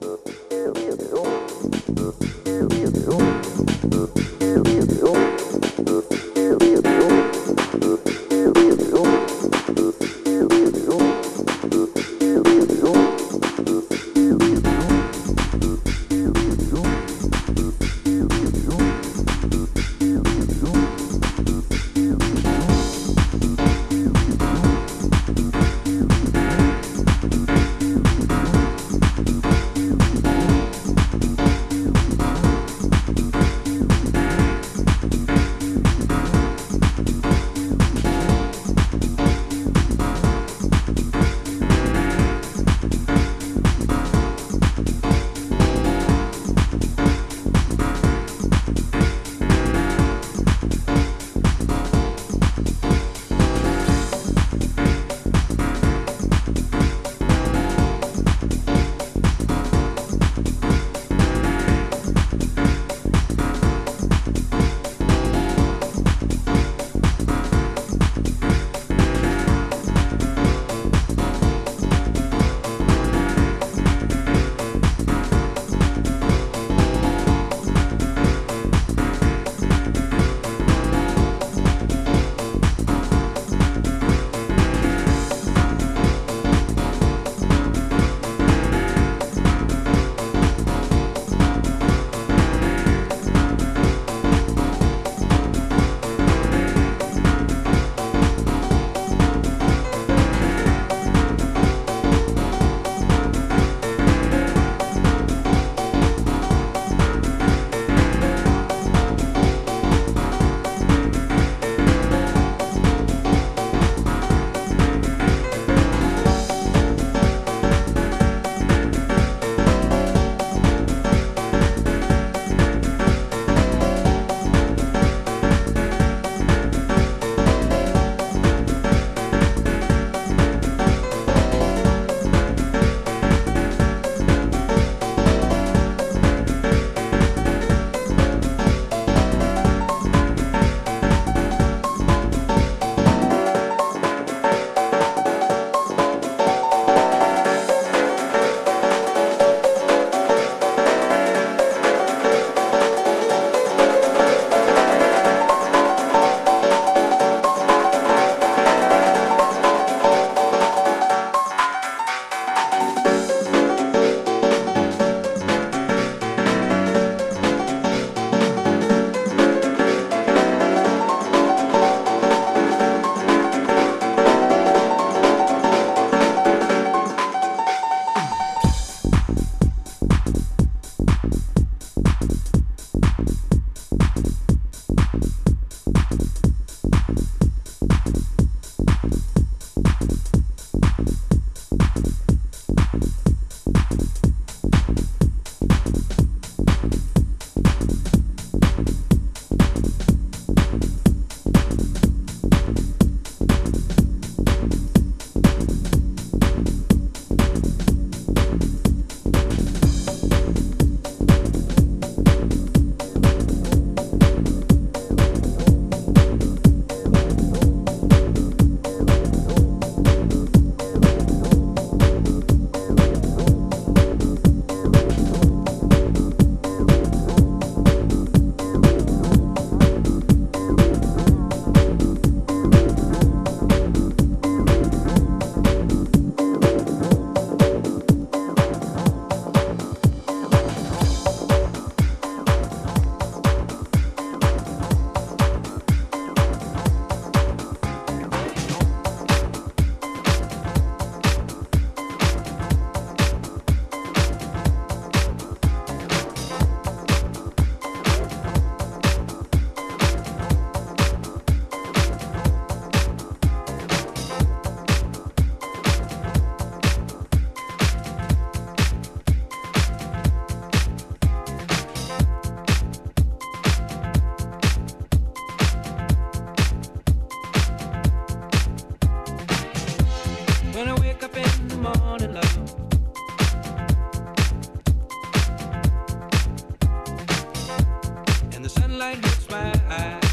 Thank you. language, my eyes.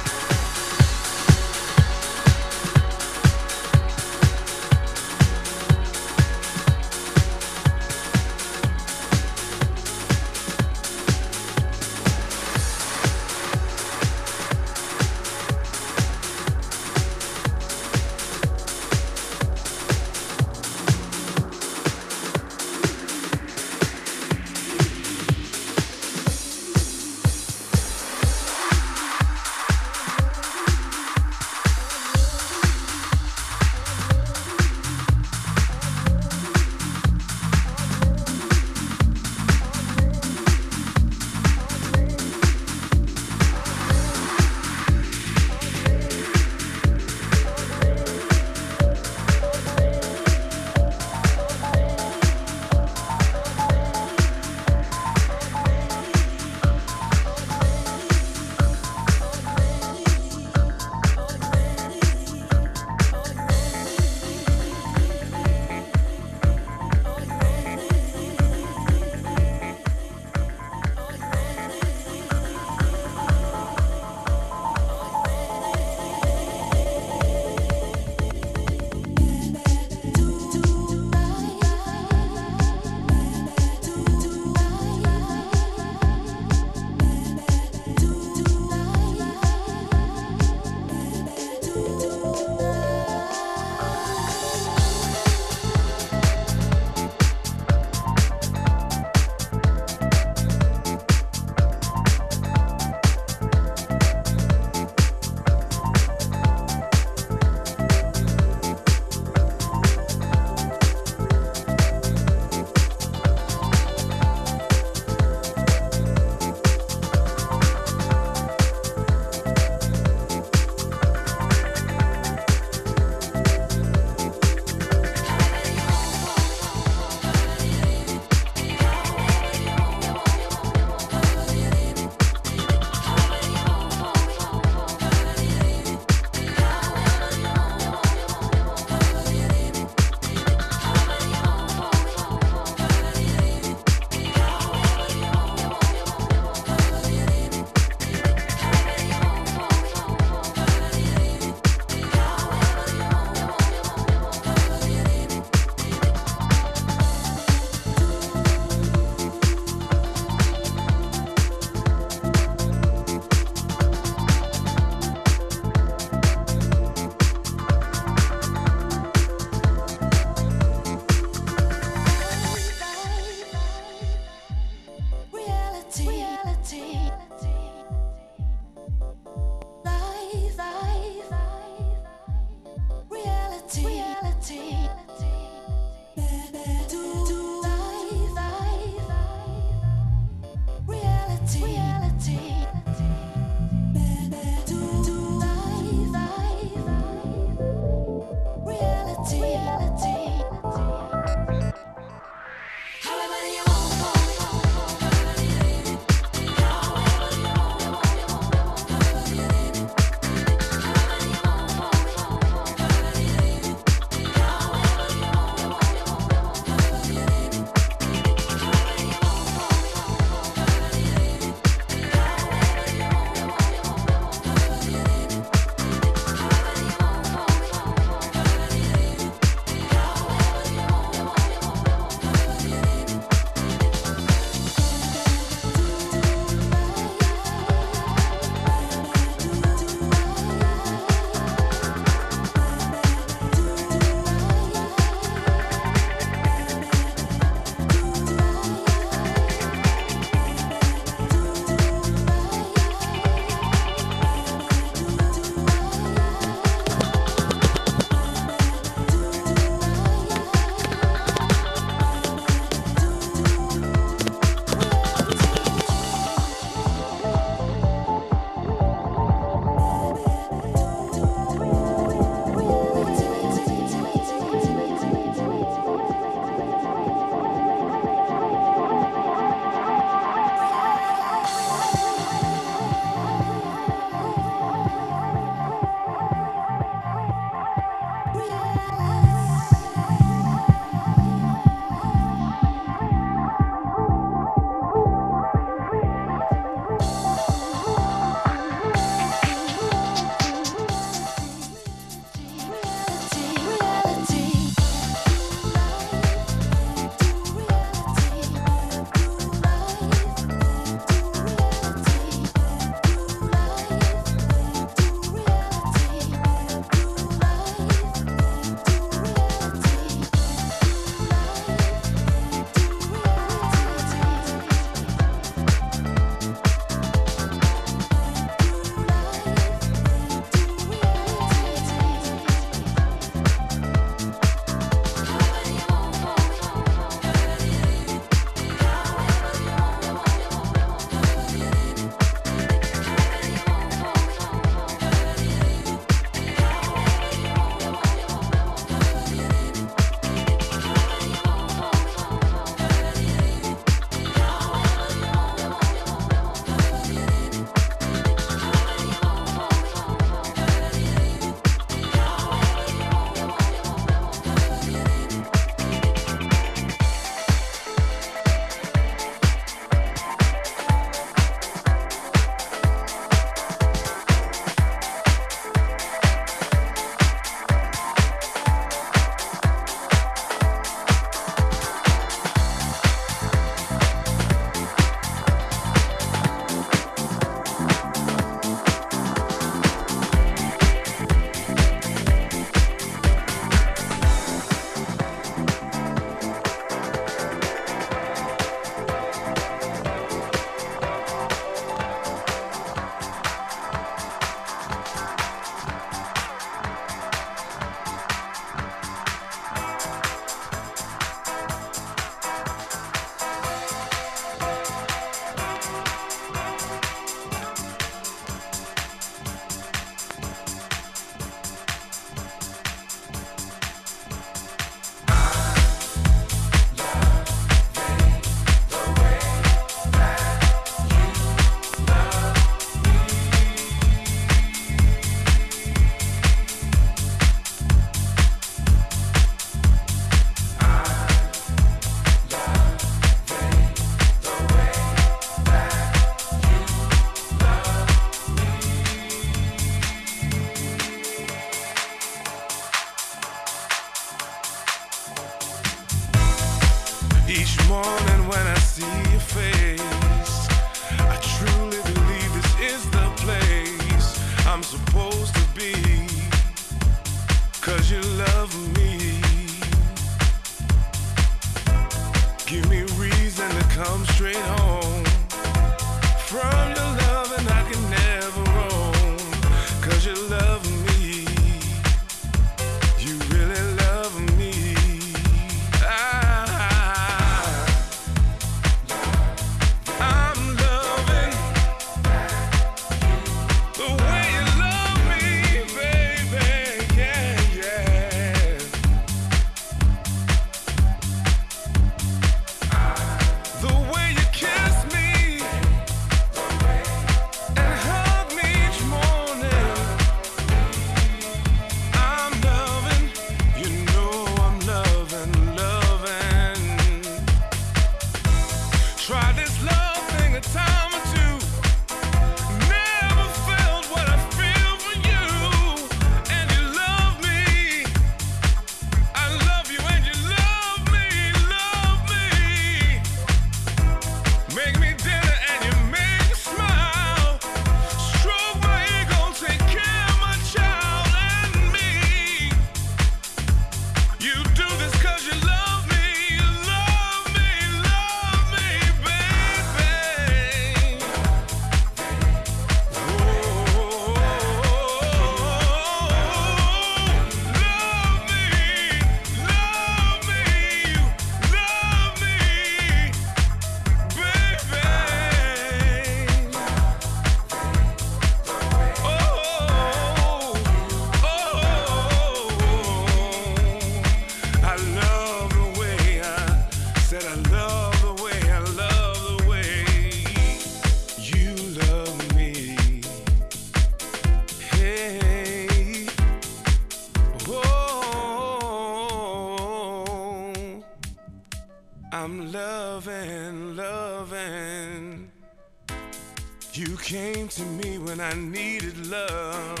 To me when I needed love.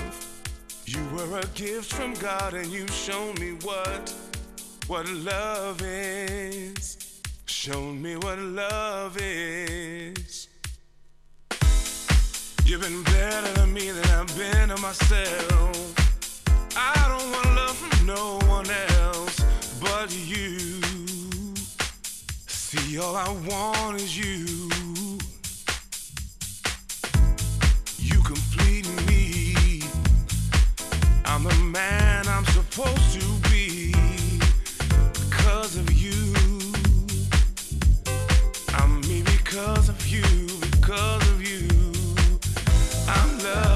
You were a gift from God and you showed me what what love is. Shown me what love is. You've been better to me than I've been to myself. I don't want love from no one else but you. See, all I want is you. You I'm the man I'm supposed to be because of you. I'm me because of you, because of you. I'm loving.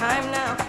All I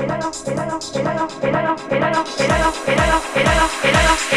ペダロペダロペダロペダロペダロペダロペダロペダロ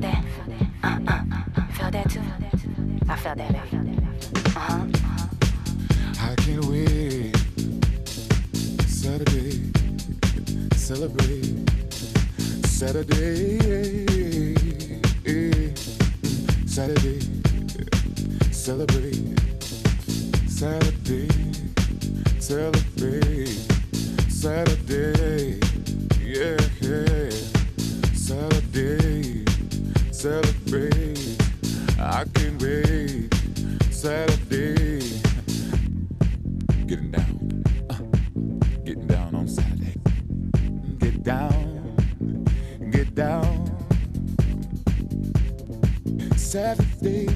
felt that. Uh, uh, felt that too. I felt that, baby. Uh huh. I can't wait. Saturday, celebrate. Saturday, Saturday, celebrate. Saturday, celebrate. Saturday, yeah, Saturday celebrate. I can't wait. Saturday. Getting down. Uh, getting down on Saturday. Get down. Get down. Saturday.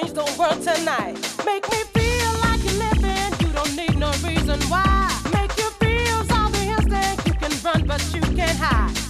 change the world tonight. Make me feel like you're living, you don't need no reason why. Make you feel all the instinct, you can run but you can't hide.